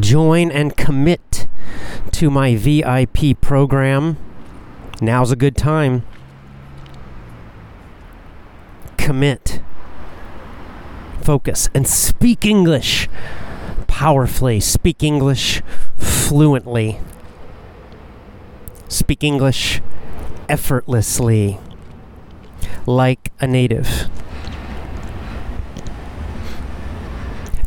Join and commit to my VIP program. Now's a good time. Commit. Focus and speak English powerfully. Speak English fluently. Speak English effortlessly like a native.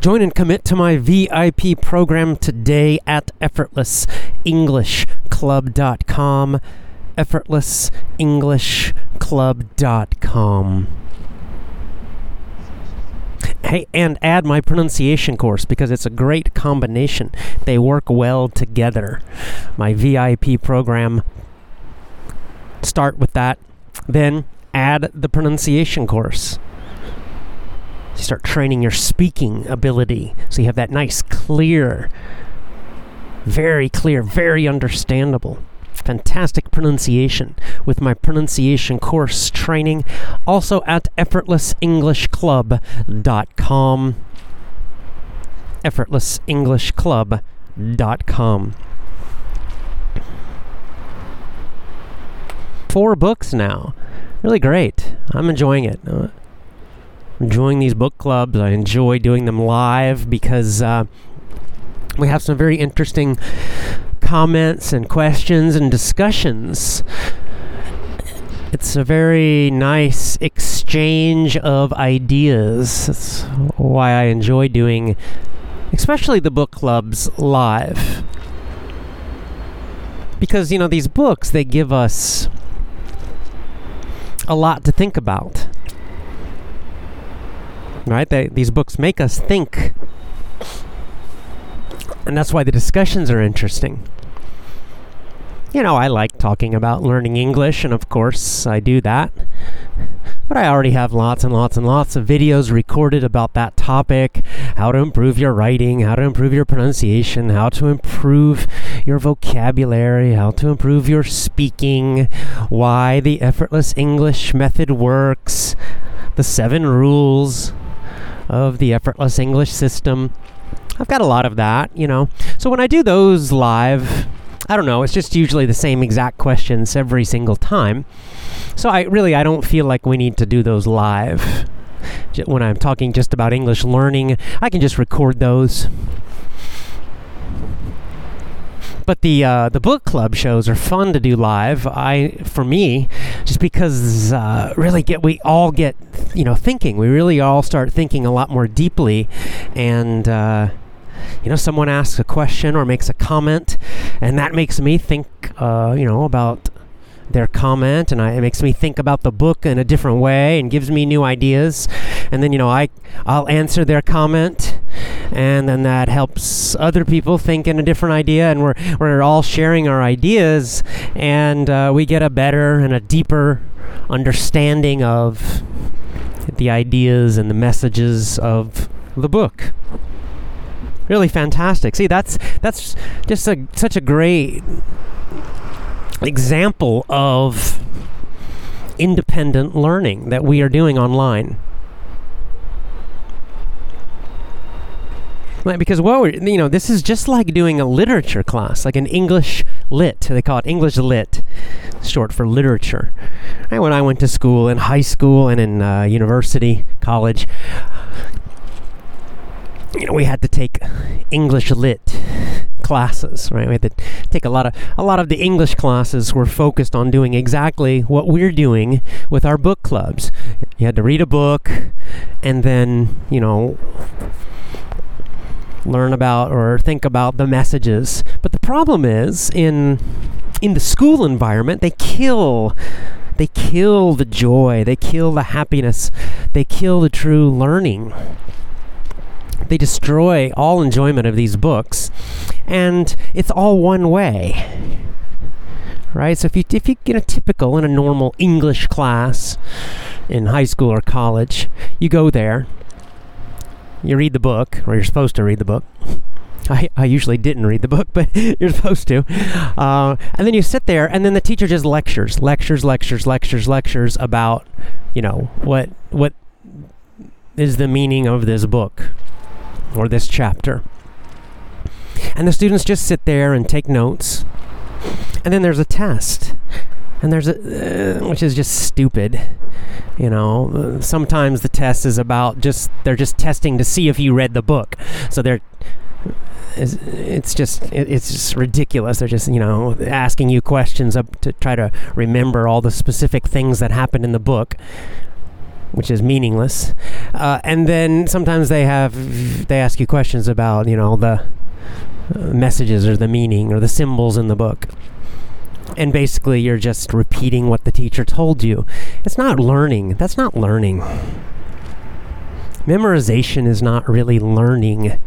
Join and commit to my VIP program today at effortlessenglishclub.com. Effortlessenglishclub.com. Hey, and add my pronunciation course because it's a great combination. They work well together. My VIP program. Start with that. Then add the pronunciation course. You start training your speaking ability so you have that nice, clear, very clear, very understandable, fantastic pronunciation with my pronunciation course training. Also at effortlessenglishclub.com. Effortlessenglishclub.com. Four books now. Really great. I'm enjoying it. Uh, enjoying these book clubs. I enjoy doing them live because uh, we have some very interesting comments and questions and discussions. It's a very nice exchange of ideas. That's why I enjoy doing, especially the book clubs live. Because, you know, these books, they give us a lot to think about right? They, these books make us think. And that's why the discussions are interesting. You know, I like talking about learning English, and of course, I do that. But I already have lots and lots and lots of videos recorded about that topic how to improve your writing, how to improve your pronunciation, how to improve your vocabulary, how to improve your speaking, why the effortless English method works, the seven rules of the effortless English system. I've got a lot of that, you know. So when I do those live, I don't know, it's just usually the same exact questions every single time. So I really I don't feel like we need to do those live. When I'm talking just about English learning, I can just record those but the uh, the book club shows are fun to do live. I for me, just because uh, really get we all get you know thinking. We really all start thinking a lot more deeply, and. Uh, you know, someone asks a question or makes a comment, and that makes me think, uh, you know, about their comment and I, it makes me think about the book in a different way and gives me new ideas and then you know I I'll answer their comment and then that helps other people think in a different idea and we're we're all sharing our ideas and uh, we get a better and a deeper understanding of the ideas and the messages of the book really fantastic see that's that's just a, such a great example of independent learning that we are doing online. Because what we're, you know, this is just like doing a literature class, like an English lit. They call it English lit, short for literature. Right, when I went to school in high school and in uh, university, college, you know, we had to take English lit classes, right? We had to take a lot of a lot of the English classes were focused on doing exactly what we're doing with our book clubs. You had to read a book and then, you know, learn about or think about the messages. But the problem is in in the school environment, they kill they kill the joy, they kill the happiness, they kill the true learning They destroy all enjoyment of these books, and it's all one way. Right? So if you if you get a typical in a normal English class in high school or college, you go there, you read the book, or you're supposed to read the book. I, I usually didn't read the book, but you're supposed to. Uh, and then you sit there, and then the teacher just lectures, lectures, lectures, lectures, lectures about, you know, what what is the meaning of this book or this chapter. And the students just sit there and take notes. And then there's a test. And there's a, uh, which is just stupid. You know, sometimes the test is about just, they're just testing to see if you read the book. So they're, it's just it's just ridiculous. They're just you know asking you questions up to try to remember all the specific things that happened in the book, which is meaningless. Uh, and then sometimes they have they ask you questions about you know the uh, messages or the meaning or the symbols in the book. And basically, you're just repeating what the teacher told you. It's not learning. That's not learning. Memorization is not really learning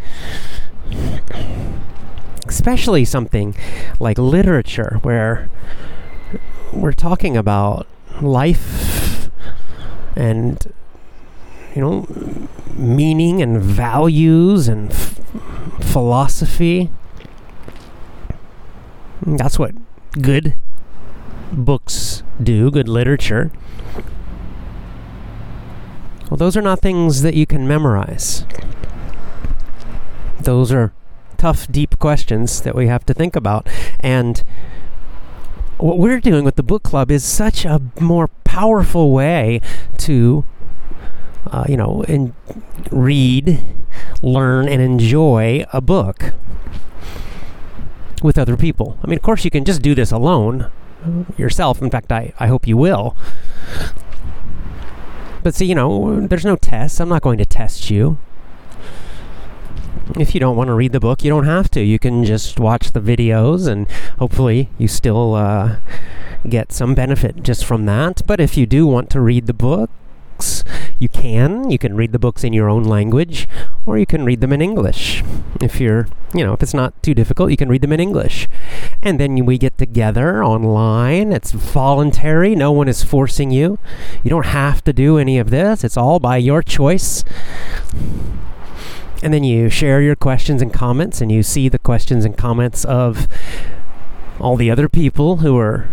especially something like literature where we're talking about life and you know meaning and values and f- philosophy that's what good books do good literature. Well those are not things that you can memorize. Those are tough, deep questions that we have to think about. And what we're doing with the book club is such a more powerful way to, uh, you know, in, read, learn, and enjoy a book with other people. I mean, of course, you can just do this alone yourself. In fact, I, I hope you will. But see, you know, there's no test. I'm not going to test you if you don't want to read the book, you don't have to. You can just watch the videos, and hopefully, you still uh, get some benefit just from that. But if you do want to read the books, you can. You can read the books in your own language, or you can read them in English. If you're, you know, if it's not too difficult, you can read them in English. And then we get together online. It's voluntary, no one is forcing you. You don't have to do any of this, it's all by your choice and then you share your questions and comments and you see the questions and comments of all the other people who are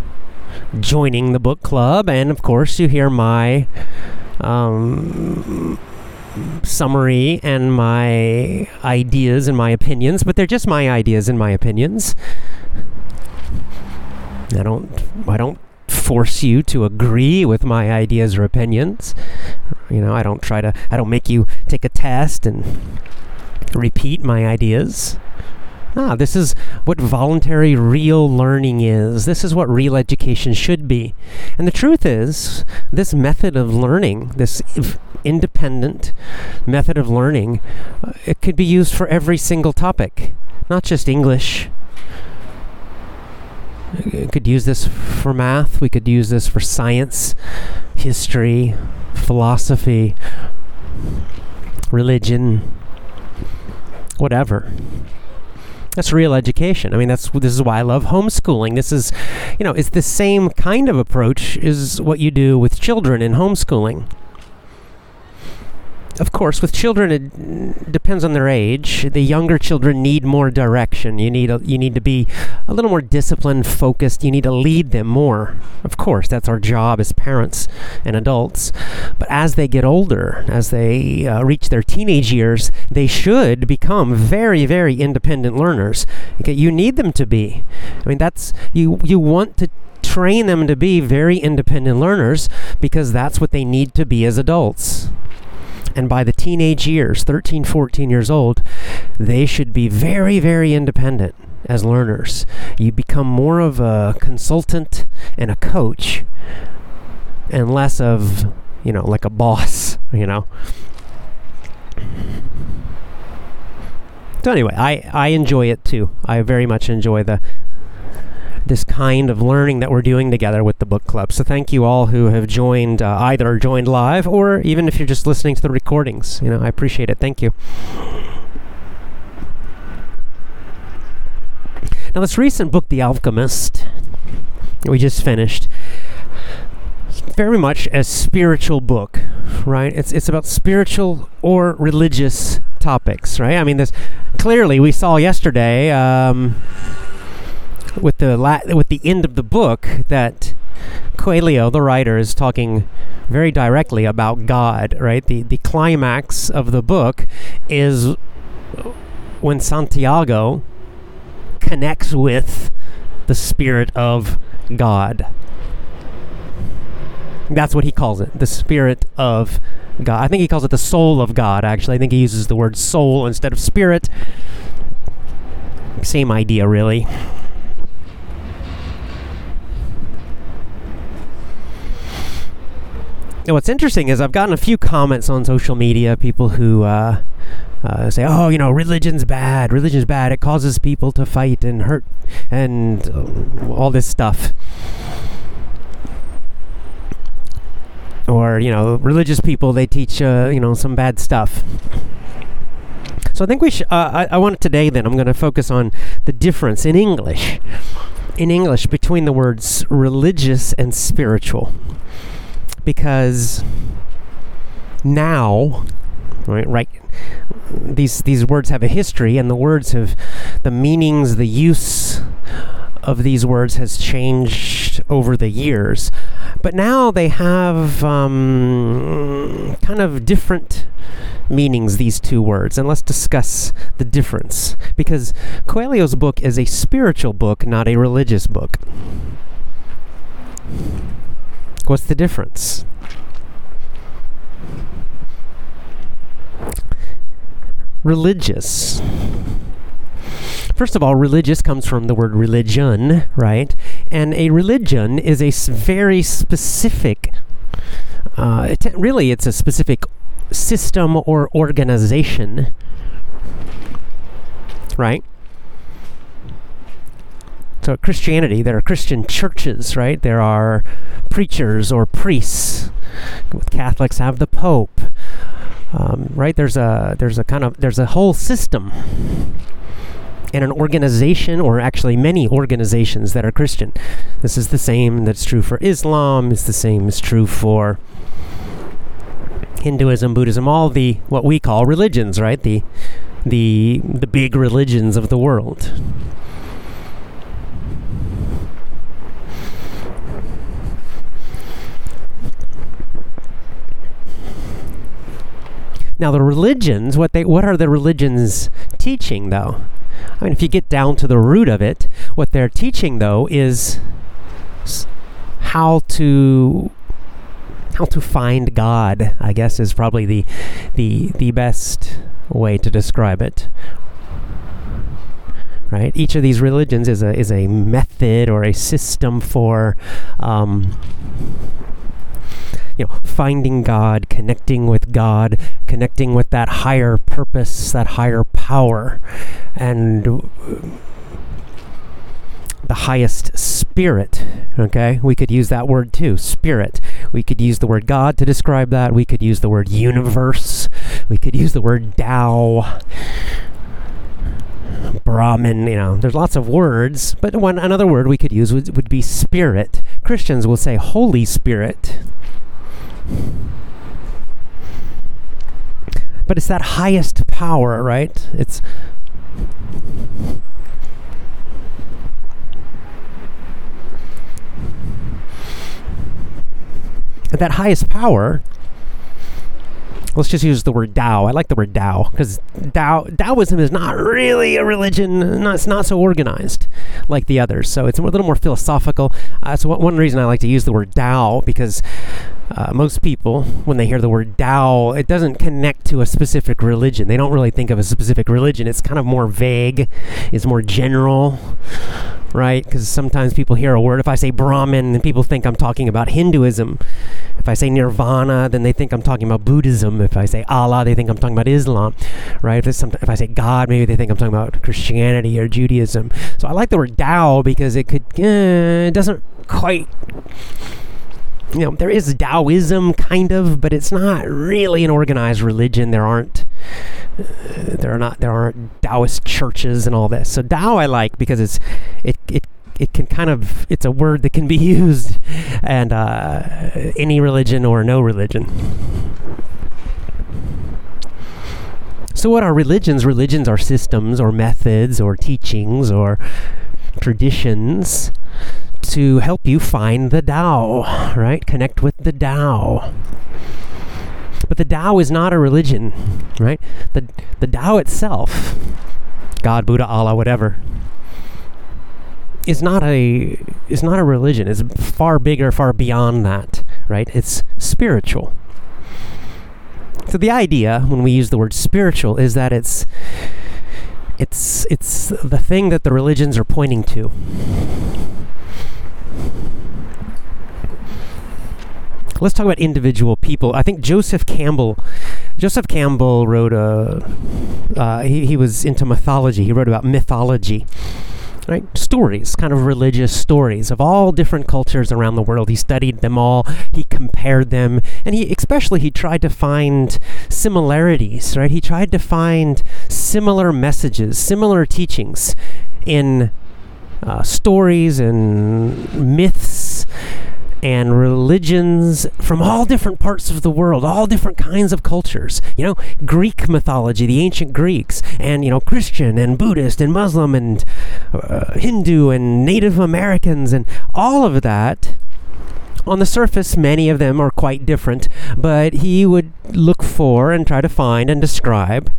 joining the book club and of course you hear my um, summary and my ideas and my opinions but they're just my ideas and my opinions i don't i don't force you to agree with my ideas or opinions you know i don't try to i don't make you take a test and repeat my ideas. Ah, this is what voluntary real learning is. This is what real education should be. And the truth is, this method of learning, this independent method of learning, uh, it could be used for every single topic, not just English. We could use this for math, we could use this for science, history, philosophy, religion, whatever. That's real education. I mean, that's this is why I love homeschooling. This is, you know, it's the same kind of approach is what you do with children in homeschooling of course, with children, it depends on their age. The younger children need more direction. You need a, you need to be a little more disciplined, focused. You need to lead them more. Of course, that's our job as parents and adults. But as they get older, as they uh, reach their teenage years, they should become very, very independent learners. Okay, you need them to be. I mean, that's you. You want to train them to be very independent learners because that's what they need to be as adults and by the teenage years, 13, 14 years old, they should be very, very independent as learners. You become more of a consultant and a coach and less of, you know, like a boss, you know. So anyway, I, I enjoy it too. I very much enjoy the this kind of learning that we're doing together with the book club. So thank you all who have joined, uh, either joined live or even if you're just listening to the recordings. You know, I appreciate it. Thank you. Now, this recent book, The Alchemist, we just finished, very much a spiritual book, right? It's it's about spiritual or religious topics, right? I mean, this clearly we saw yesterday. Um, with the la- with the end of the book that Coelho, the writer, is talking very directly about God, right? The the climax of the book is when Santiago connects with the spirit of God. That's what he calls it, the spirit of God. I think he calls it the soul of God, actually. I think he uses the word soul instead of spirit. Same idea, really. And what's interesting is I've gotten a few comments on social media, people who uh, uh, say, "Oh, you know, religion's bad. Religion's bad. It causes people to fight and hurt and uh, all this stuff." Or you know, religious people they teach uh, you know some bad stuff. So I think we should. Uh, I, I want today. Then I'm going to focus on the difference in English, in English between the words religious and spiritual because now right right these these words have a history and the words have the meanings the use of these words has changed over the years. But now they have um, kind of different meanings these two words. And let's discuss the difference because coelho's book is a spiritual book not a religious book What's the difference? Religious. First of all, religious comes from the word religion, right? And a religion is a very specific, uh, really, it's a specific system or organization, right? So, Christianity, there are Christian churches, right? There are preachers or priests. With Catholics, have the Pope, um, right? There's a there's a kind of there's a whole system and an organization, or actually many organizations that are Christian. This is the same that's true for Islam. It's the same is true for Hinduism, Buddhism, all the what we call religions, right? The the the big religions of the world. Now the religions, what they what are the religions teaching though? I mean if you get down to the root of it, what they're teaching though is how to how to find God, I guess is probably the the the best way to describe it. Right? Each of these religions is a is a method or a system for um, you know, finding God, connecting with God, connecting with that higher purpose, that higher power, and the highest spirit. Okay, we could use that word too, spirit. We could use the word God to describe that. We could use the word universe. We could use the word Tao. Brahman, you know, there's lots of words, but one another word we could use would, would be spirit. Christians will say Holy Spirit. But it's that highest power, right? It's that highest power let's just use the word Tao. I like the word Tao because Tao Taoism is not really a religion. Not, it's not so organized like the others. So it's a little more philosophical. Uh, so one reason I like to use the word Tao because uh, most people, when they hear the word Tao, it doesn't connect to a specific religion. They don't really think of a specific religion. It's kind of more vague. It's more general right? Because sometimes people hear a word. If I say Brahman, then people think I'm talking about Hinduism. If I say Nirvana, then they think I'm talking about Buddhism. If I say Allah, they think I'm talking about Islam, right? If, if I say God, maybe they think I'm talking about Christianity or Judaism. So I like the word Tao because it could, eh, it doesn't quite you know, there is Taoism kind of, but it's not really an organized religion. There aren't uh, there are not there aren't Taoist churches and all this. So Tao I like because it's it it it can kind of it's a word that can be used and uh, any religion or no religion. So, what are religions? Religions are systems or methods or teachings or traditions to help you find the Tao, right? Connect with the Tao. But the Tao is not a religion, right? The, the Tao itself, God, Buddha, Allah, whatever, is not a is not a religion. It's far bigger, far beyond that, right? It's spiritual. So the idea when we use the word spiritual is that it's it's it's the thing that the religions are pointing to. Let's talk about individual people. I think Joseph Campbell Joseph Campbell wrote a uh, he, he was into mythology. He wrote about mythology right? Stories, kind of religious stories of all different cultures around the world. He studied them all, he compared them, and he especially he tried to find similarities, right? He tried to find similar messages, similar teachings in uh, stories and myths and religions from all different parts of the world, all different kinds of cultures. You know, Greek mythology, the ancient Greeks, and, you know, Christian and Buddhist and Muslim and uh, Hindu and Native Americans and all of that. On the surface, many of them are quite different, but he would look for and try to find and describe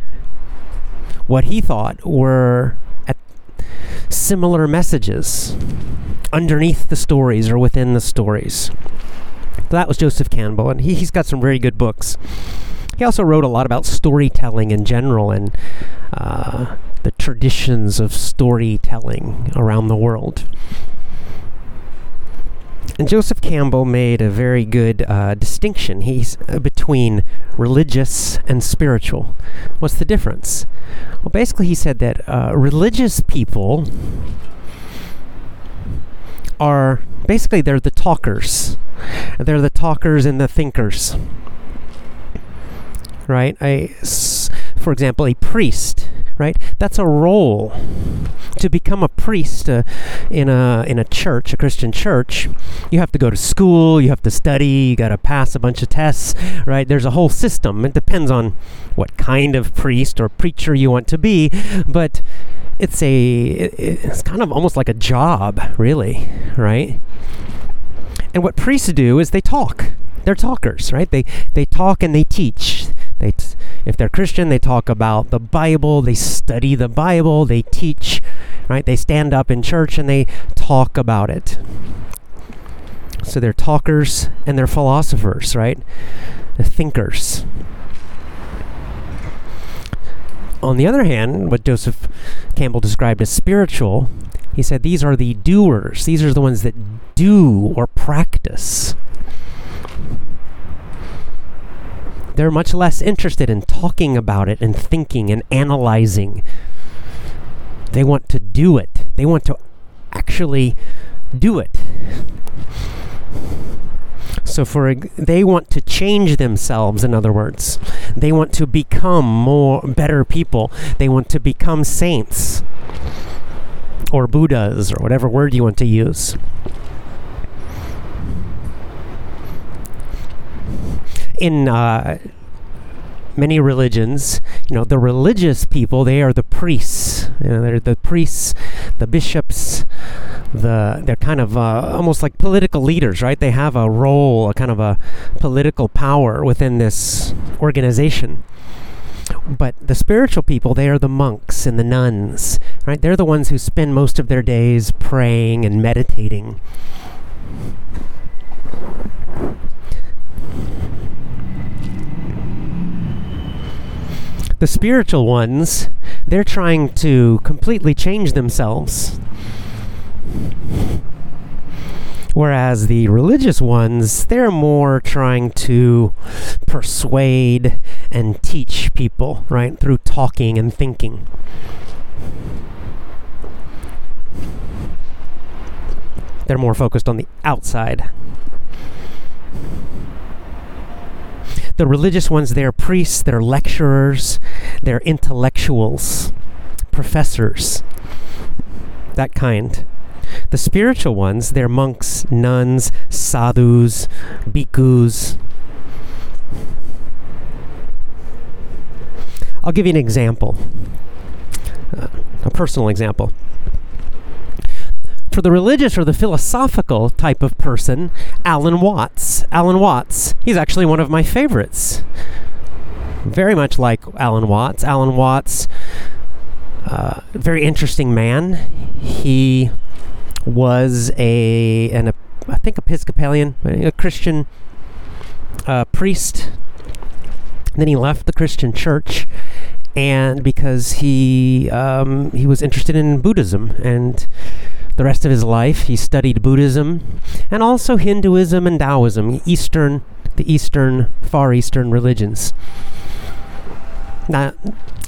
what he thought were similar messages underneath the stories or within the stories. that was Joseph Campbell, and he, he's got some very good books. He also wrote a lot about storytelling in general and uh, the traditions of storytelling around the world. And Joseph Campbell made a very good uh, distinction he's, uh, between religious and spiritual. What's the difference? Well, basically, he said that uh, religious people are basically they're the talkers. They're the talkers and the thinkers. Right? I, for example, a priest right? That's a role. To become a priest uh, in a in a church, a Christian church, you have to go to school, you have to study, you got to pass a bunch of tests, right? There's a whole system. It depends on what kind of priest or preacher you want to be, but it's a it's kind of almost like a job, really, right? And what priests do is they talk. They're talkers, right? They they talk and they teach. They t- if they're Christian, they talk about the Bible, they study the Bible, they teach, right? They stand up in church and they talk about it. So they're talkers and they're philosophers, right? They're thinkers. On the other hand, what Joseph Campbell described as spiritual, he said these are the doers. These are the ones that do or practice. They're much less interested in talking about it and thinking and analyzing. They want to do it. They want to actually do it. So for they want to change themselves in other words. They want to become more better people. They want to become saints or buddhas or whatever word you want to use. In uh, many religions, you know, the religious people, they are the priests. You know, they're the priests, the bishops, the they're kind of uh, almost like political leaders, right? They have a role, a kind of a political power within this organization. But the spiritual people, they are the monks and the nuns, right? They're the ones who spend most of their days praying and meditating. The spiritual ones, they're trying to completely change themselves. Whereas the religious ones, they're more trying to persuade and teach people, right, through talking and thinking. They're more focused on the outside. The religious ones, they're priests, they're lecturers, they're intellectuals, professors, that kind. The spiritual ones, they're monks, nuns, sadhus, bhikkhus. I'll give you an example, uh, a personal example. For the religious or the philosophical type of person, Alan Watts. Alan Watts, he's actually one of my favorites. Very much like Alan Watts. Alan Watts, uh, very interesting man. He was a an I think Episcopalian, a Christian uh, priest. Then he left the Christian church, and because he um, he was interested in Buddhism, and the rest of his life he studied Buddhism, and also Hinduism and Taoism, Eastern the Eastern Far Eastern religions. Now,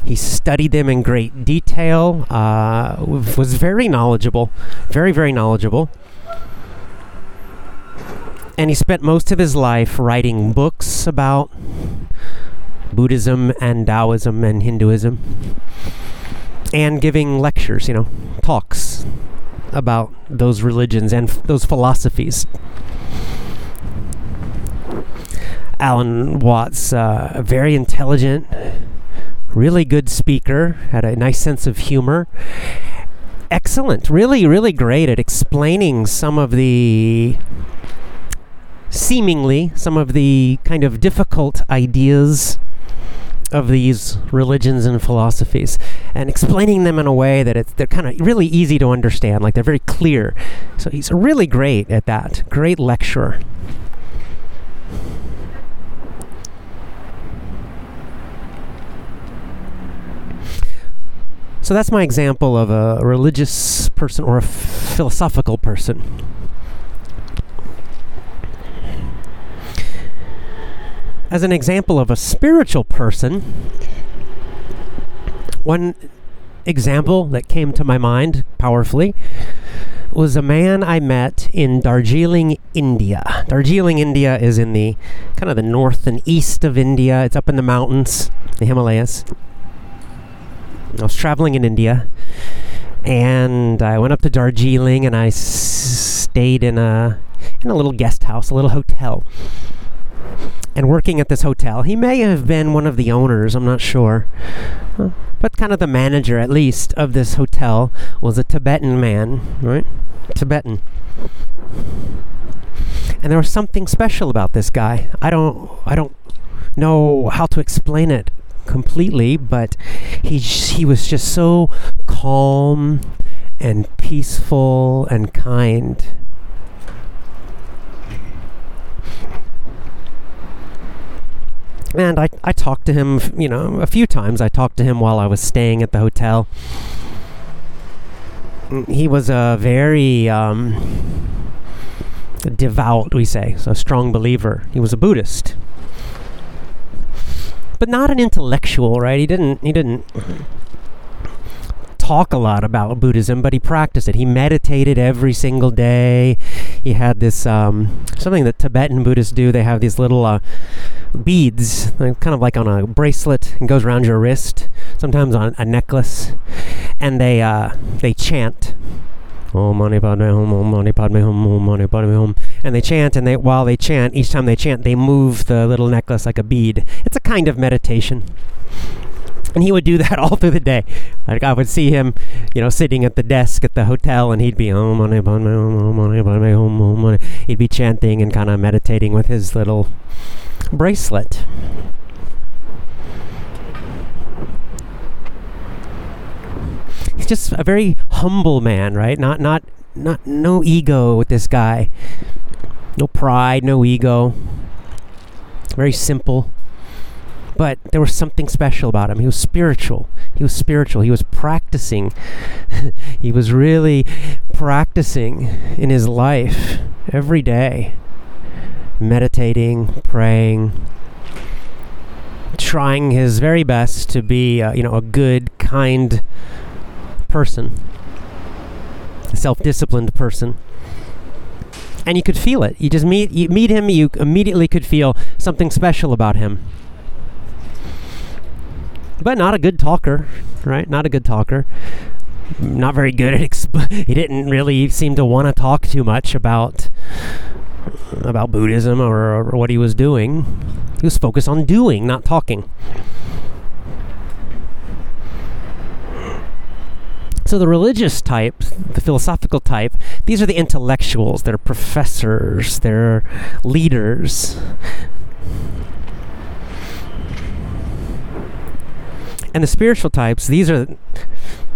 he studied them in great detail, uh, was very knowledgeable, very, very knowledgeable. And he spent most of his life writing books about Buddhism and Taoism and Hinduism and giving lectures, you know, talks about those religions and f- those philosophies. Alan Watts, uh, very intelligent, really good speaker, had a nice sense of humor. Excellent, really, really great at explaining some of the seemingly some of the kind of difficult ideas of these religions and philosophies and explaining them in a way that it's they're kind of really easy to understand like they're very clear. So he's really great at that. Great lecturer. So that's my example of a religious person or a philosophical person. As an example of a spiritual person, one example that came to my mind powerfully was a man I met in Darjeeling, India. Darjeeling, India is in the kind of the north and east of India. It's up in the mountains, the Himalayas. I was traveling in India, and I went up to Darjeeling, and I s- stayed in a in a little guest house, a little hotel. And working at this hotel, he may have been one of the owners. I'm not sure, but kind of the manager, at least, of this hotel was a Tibetan man, right? Tibetan. And there was something special about this guy. I don't, I don't know how to explain it completely, but he he was just so calm and peaceful and kind. And I, I talked to him, you know, a few times. I talked to him while I was staying at the hotel. Mm, he was a very um, devout, we say, so a strong believer. He was a Buddhist but not an intellectual, right? He didn't he didn't talk a lot about Buddhism, but he practiced it. He meditated every single day. He had this um, something that Tibetan Buddhists do. They have these little uh, beads, kind of like on a bracelet, and goes around your wrist. Sometimes on a necklace, and they uh, they chant. Om Mani Padme Hum, Om Mani Padme Hum, Om Mani Padme Hum. And they chant, and they while they chant, each time they chant, they move the little necklace like a bead. It's a kind of meditation. And he would do that all through the day. Like I would see him, you know, sitting at the desk at the hotel, and he'd be Om Mani Padme Hum, Om Mani Padme Hum, He'd be chanting and kind of meditating with his little bracelet. he's just a very humble man, right? Not not not no ego with this guy. No pride, no ego. Very simple. But there was something special about him. He was spiritual. He was spiritual. He was practicing. he was really practicing in his life every day. Meditating, praying, trying his very best to be, uh, you know, a good, kind person, a self-disciplined person. And you could feel it. You just meet you meet him, you immediately could feel something special about him. But not a good talker, right? Not a good talker. Not very good at. Exp- he didn't really seem to want to talk too much about about Buddhism or, or what he was doing. He was focused on doing, not talking. So the religious type, the philosophical type, these are the intellectuals. They're professors. They're leaders. And the spiritual types, these are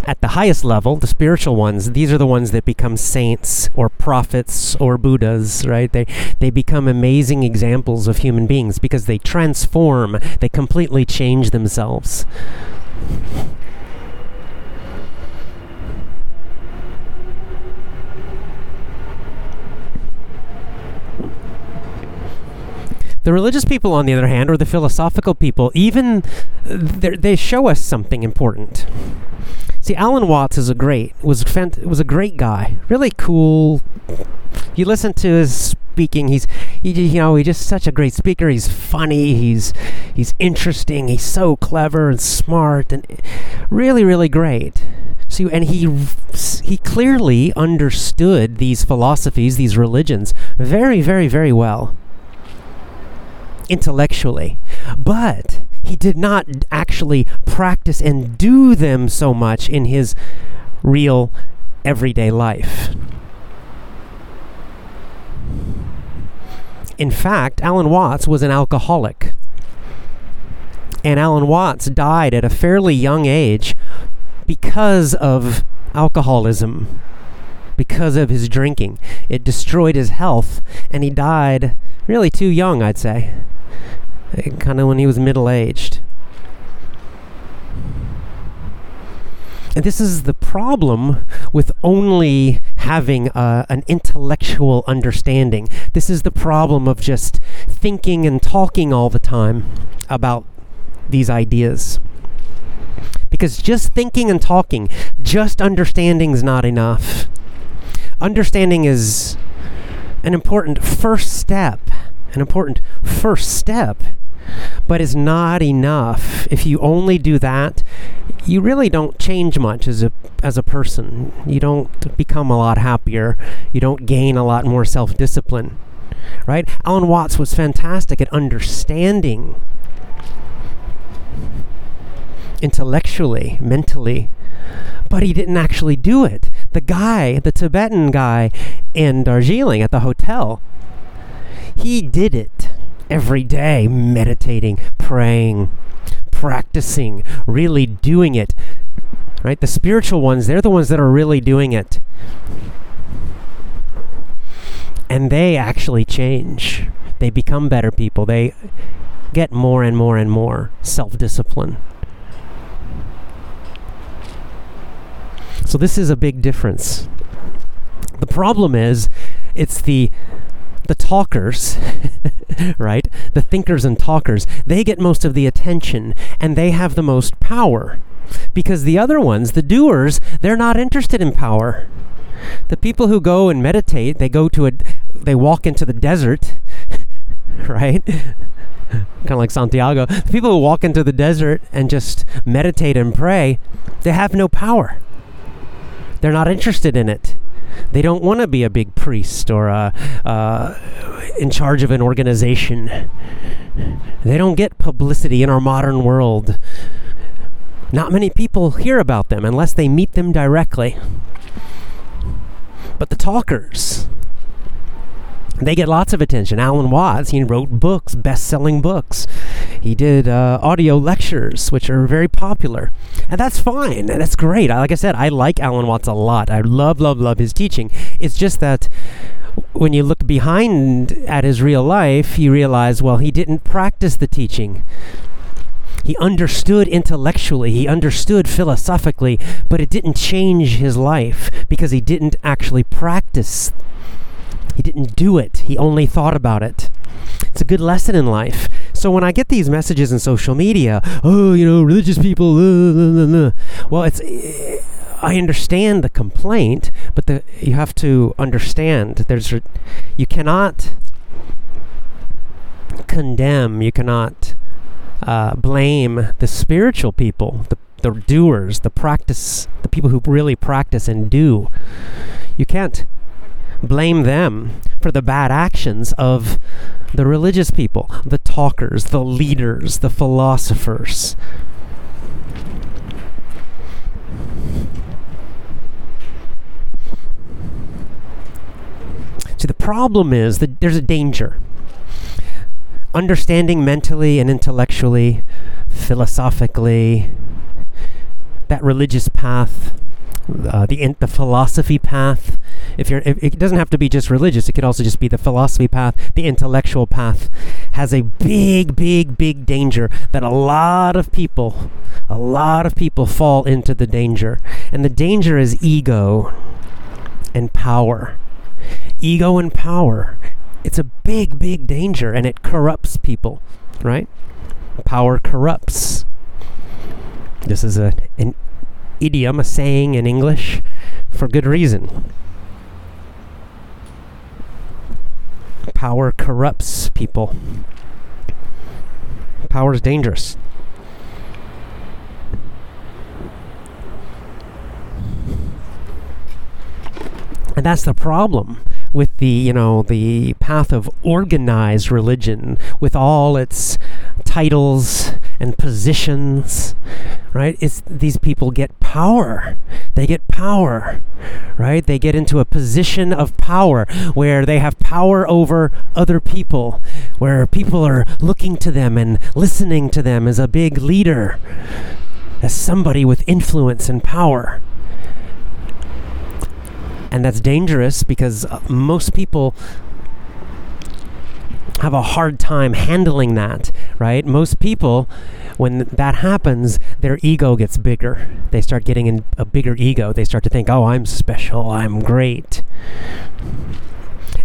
at the highest level, the spiritual ones, these are the ones that become saints or prophets or Buddhas, right? They they become amazing examples of human beings because they transform, they completely change themselves. The religious people, on the other hand, or the philosophical people, even uh, they show us something important. See, Alan Watts is a great was was a great guy, really cool. You listen to his speaking; he's he, you know he's just such a great speaker. He's funny. He's he's interesting. He's so clever and smart and really really great. So and he he clearly understood these philosophies, these religions, very very very well intellectually, but he did not actually practice and do them so much in his real everyday life. In fact, Alan Watts was an alcoholic. And Alan Watts died at a fairly young age because of alcoholism, because of his drinking. It destroyed his health, and he died really too young, I'd say kind of when he was middle aged. And this is the problem with only having uh, an intellectual understanding. This is the problem of just thinking and talking all the time about these ideas. Because just thinking and talking, just understanding is not enough. Understanding is an important first step, an important first step but it's not enough. If you only do that, you really don't change much as a as a person. You don't become a lot happier. You don't gain a lot more self-discipline. Right? Alan Watts was fantastic at understanding intellectually, mentally, but he didn't actually do it. The guy, the Tibetan guy in Darjeeling at the hotel, he did it every day, meditating, praying, practicing, really doing it. Right? The spiritual ones, they're the ones that are really doing it. And they actually change. They become better people. They get more and more and more self discipline. So, this is a big difference. The problem is, it's the the talkers, right? The thinkers and talkers, they get most of the attention and they have the most power. Because the other ones, the doers, they're not interested in power. The people who go and meditate, they go to a they walk into the desert, right? kind of like Santiago. The people who walk into the desert and just meditate and pray, they have no power. They're not interested in it. They don't want to be a big priest or a, uh, in charge of an organization. They don't get publicity in our modern world. Not many people hear about them unless they meet them directly. But the talkers, they get lots of attention. Alan Watts, he wrote books, best-selling books. He did uh, audio lectures, which are very popular, and that's fine. That's great. Like I said, I like Alan Watts a lot. I love, love, love his teaching. It's just that when you look behind at his real life, you realize, well, he didn't practice the teaching. He understood intellectually, he understood philosophically, but it didn't change his life because he didn't actually practice he didn't do it, he only thought about it. It's a good lesson in life. So when I get these messages in social media, oh, you know, religious people, uh, uh, uh, well, it's. I understand the complaint, but the, you have to understand there's you cannot condemn, you cannot uh, blame the spiritual people, the, the doers, the practice, the people who really practice and do. You can't blame them for the bad actions of the religious people, the talkers, the leaders, the philosophers. See, the problem is that there's a danger. Understanding mentally and intellectually, philosophically, that religious path, uh, the the philosophy path. If you're, if, it doesn't have to be just religious. It could also just be the philosophy path, the intellectual path. Has a big, big, big danger that a lot of people, a lot of people fall into the danger, and the danger is ego and power ego and power. It's a big, big danger and it corrupts people, right? Power corrupts. This is a, an idiom, a saying in English for good reason. Power corrupts people. Power is dangerous. And that's the problem with the you know the path of organized religion with all its titles and positions right? It's these people get power. They get power right? They get into a position of power where they have power over other people where people are looking to them and listening to them as a big leader as somebody with influence and power. And that's dangerous because uh, most people have a hard time handling that, right? Most people, when that happens, their ego gets bigger. They start getting in a bigger ego. They start to think, oh, I'm special, I'm great.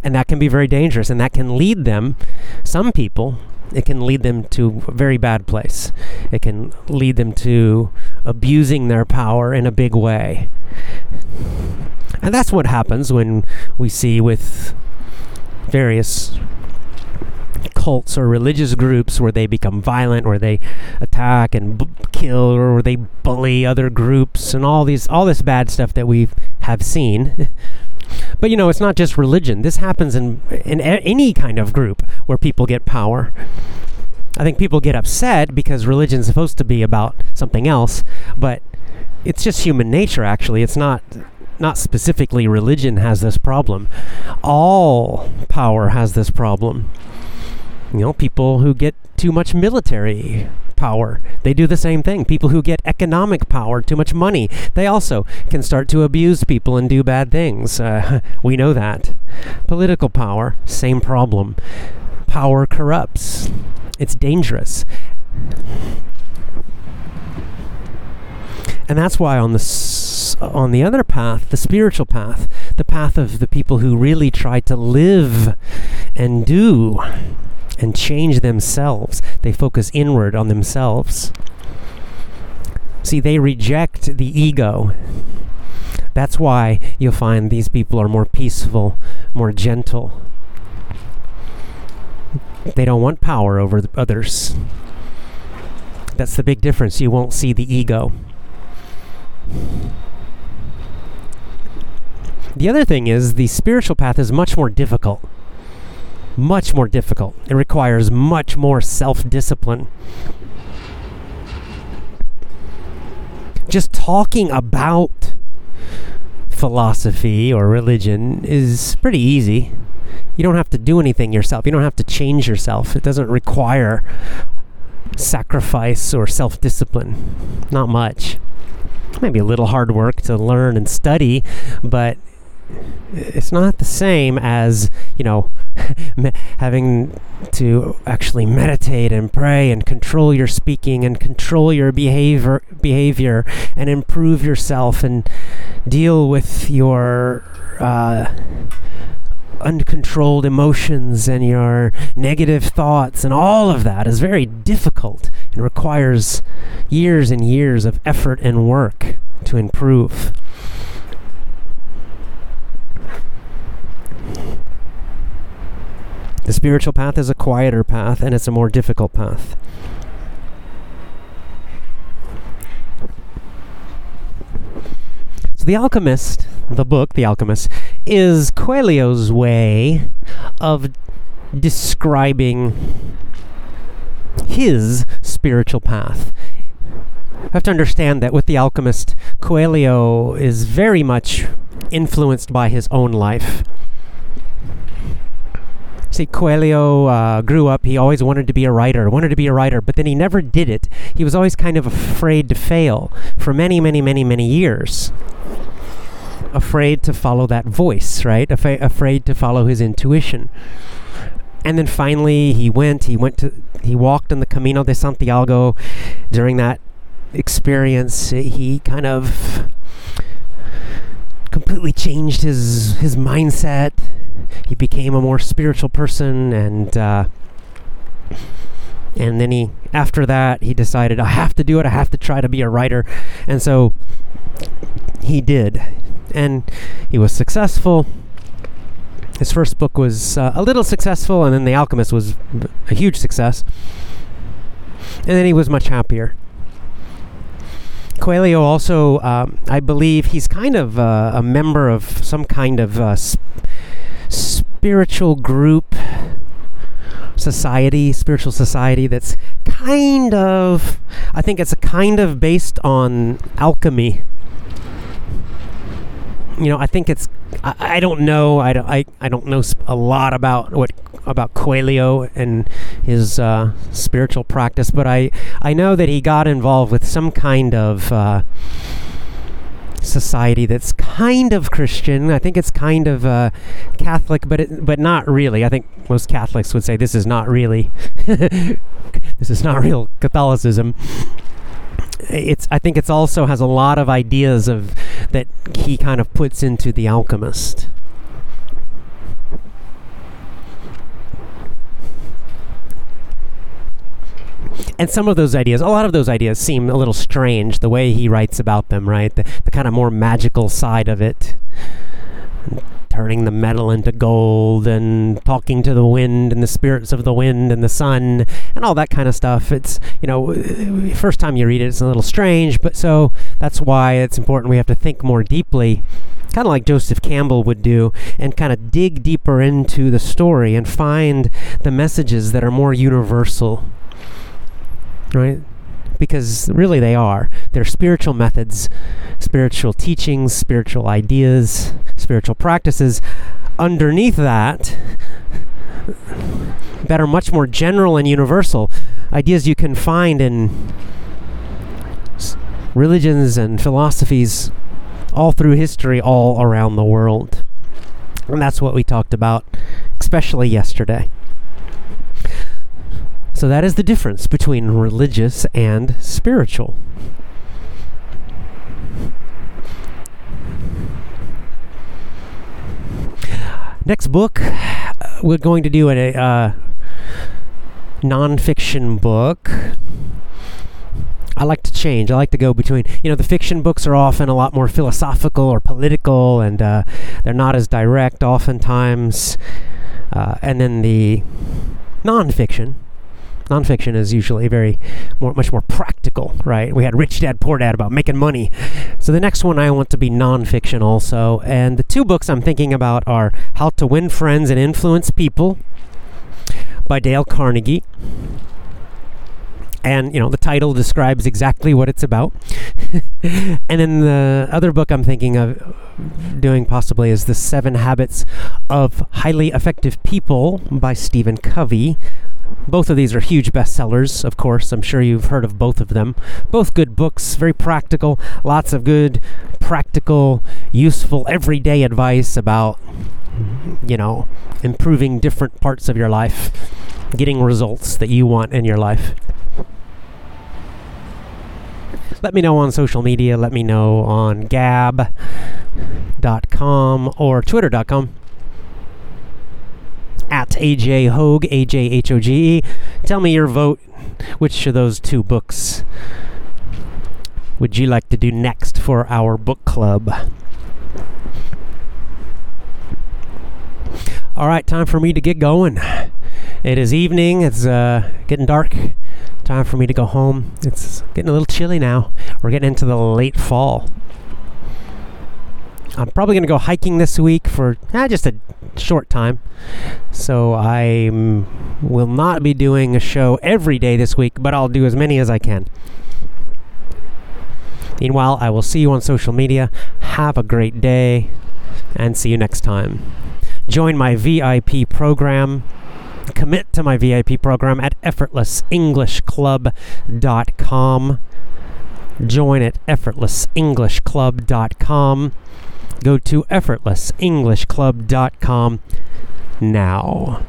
And that can be very dangerous, and that can lead them, some people, it can lead them to a very bad place. It can lead them to abusing their power in a big way. And that's what happens when we see with various cults or religious groups where they become violent, where they attack and b- kill, or they bully other groups, and all these all this bad stuff that we have seen. but you know, it's not just religion. This happens in in a- any kind of group where people get power. I think people get upset because religion is supposed to be about something else, but it's just human nature. Actually, it's not not specifically religion has this problem. All power has this problem. You know, people who get too much military power, they do the same thing. People who get economic power, too much money, they also can start to abuse people and do bad things. Uh, we know that. Political power, same problem. Power corrupts. It's dangerous. And that's why on the s- on the other path, the spiritual path, the path of the people who really try to live and do and change themselves, they focus inward on themselves. See, they reject the ego. That's why you'll find these people are more peaceful, more gentle. They don't want power over the others. That's the big difference. You won't see the ego. The other thing is the spiritual path is much more difficult. Much more difficult. It requires much more self discipline. Just talking about philosophy or religion is pretty easy. You don't have to do anything yourself. You don't have to change yourself. It doesn't require sacrifice or self discipline. Not much maybe a little hard work to learn and study, but it's not the same as you know having to actually meditate and pray and control your speaking and control your behavior behavior and improve yourself and deal with your uh, uncontrolled emotions and your negative thoughts and all of that is very difficult and requires years and years of effort and work to improve. The spiritual path is a quieter path and it's a more difficult path. So, The Alchemist, the book, The Alchemist, is Coelho's way of describing his spiritual path. You have to understand that with The Alchemist, Coelho is very much influenced by his own life. See, Coelho uh, grew up, he always wanted to be a writer, wanted to be a writer, but then he never did it. He was always kind of afraid to fail for many, many, many, many years. Afraid to follow that voice, right? Af- afraid to follow his intuition. And then finally, he went, he went to, he walked in the Camino de Santiago during that experience. He kind of completely changed his his mindset he became a more spiritual person and uh, and then he after that he decided I have to do it. I have to try to be a writer. And so he did. And he was successful. His first book was uh, a little successful and then The Alchemist was a huge success. And then he was much happier. Coelho also, um, I believe, he's kind of uh, a member of some kind of uh, sp- spiritual group society, spiritual society that's kind of, I think it's kind of based on alchemy. You know, I think it's, I, I don't know, I don't, I, I don't know a lot about what about Coelho and his uh, spiritual practice, but I I know that he got involved with some kind of uh, society that's kind of Christian. I think it's kind of uh, Catholic, but it, but not really. I think most Catholics would say this is not really this is not real Catholicism. It's I think it's also has a lot of ideas of that he kind of puts into the Alchemist. And some of those ideas, a lot of those ideas seem a little strange the way he writes about them, right? The, the kind of more magical side of it. Turning the metal into gold and talking to the wind and the spirits of the wind and the sun and all that kind of stuff. It's, you know, first time you read it, it's a little strange, but so that's why it's important we have to think more deeply kind of like Joseph Campbell would do, and kind of dig deeper into the story and find the messages that are more universal right? Because really they are. They're spiritual methods, spiritual teachings, spiritual ideas, spiritual practices. Underneath that, that are much more general and universal. Ideas you can find in religions and philosophies all through history, all around the world. And that's what we talked about, especially yesterday. So that is the difference between religious and spiritual. Next book, we're going to do a uh, nonfiction book. I like to change. I like to go between, you know, the fiction books are often a lot more philosophical or political, and uh, they're not as direct oftentimes. Uh, and then the nonfiction nonfiction is usually very more, much more practical, right? We had Rich Dad Poor Dad about making money. So the next one I want to be nonfiction also. And the two books I'm thinking about are How to Win Friends and Influence People by Dale Carnegie. And, you know, the title describes exactly what it's about. and then the other book I'm thinking of doing possibly is The Seven Habits of Highly Effective People by Stephen Covey. Both of these are huge bestsellers, of course. I'm sure you've heard of both of them. Both good books, very practical, lots of good, practical, useful, everyday advice about, you know, improving different parts of your life, getting results that you want in your life. Let me know on social media. Let me know on gab.com or twitter.com at AJ Hoge, A J H O G E. Tell me your vote. Which of those two books would you like to do next for our book club? All right, time for me to get going. It is evening. It's uh, getting dark. Time for me to go home. It's getting a little chilly now. We're getting into the late fall. I'm probably going to go hiking this week for eh, just a short time. So I will not be doing a show every day this week, but I'll do as many as I can. Meanwhile, I will see you on social media. Have a great day and see you next time. Join my VIP program. Commit to my VIP program at effortlessenglishclub.com. Join at effortlessenglishclub.com. Go to effortlessenglishclub.com now.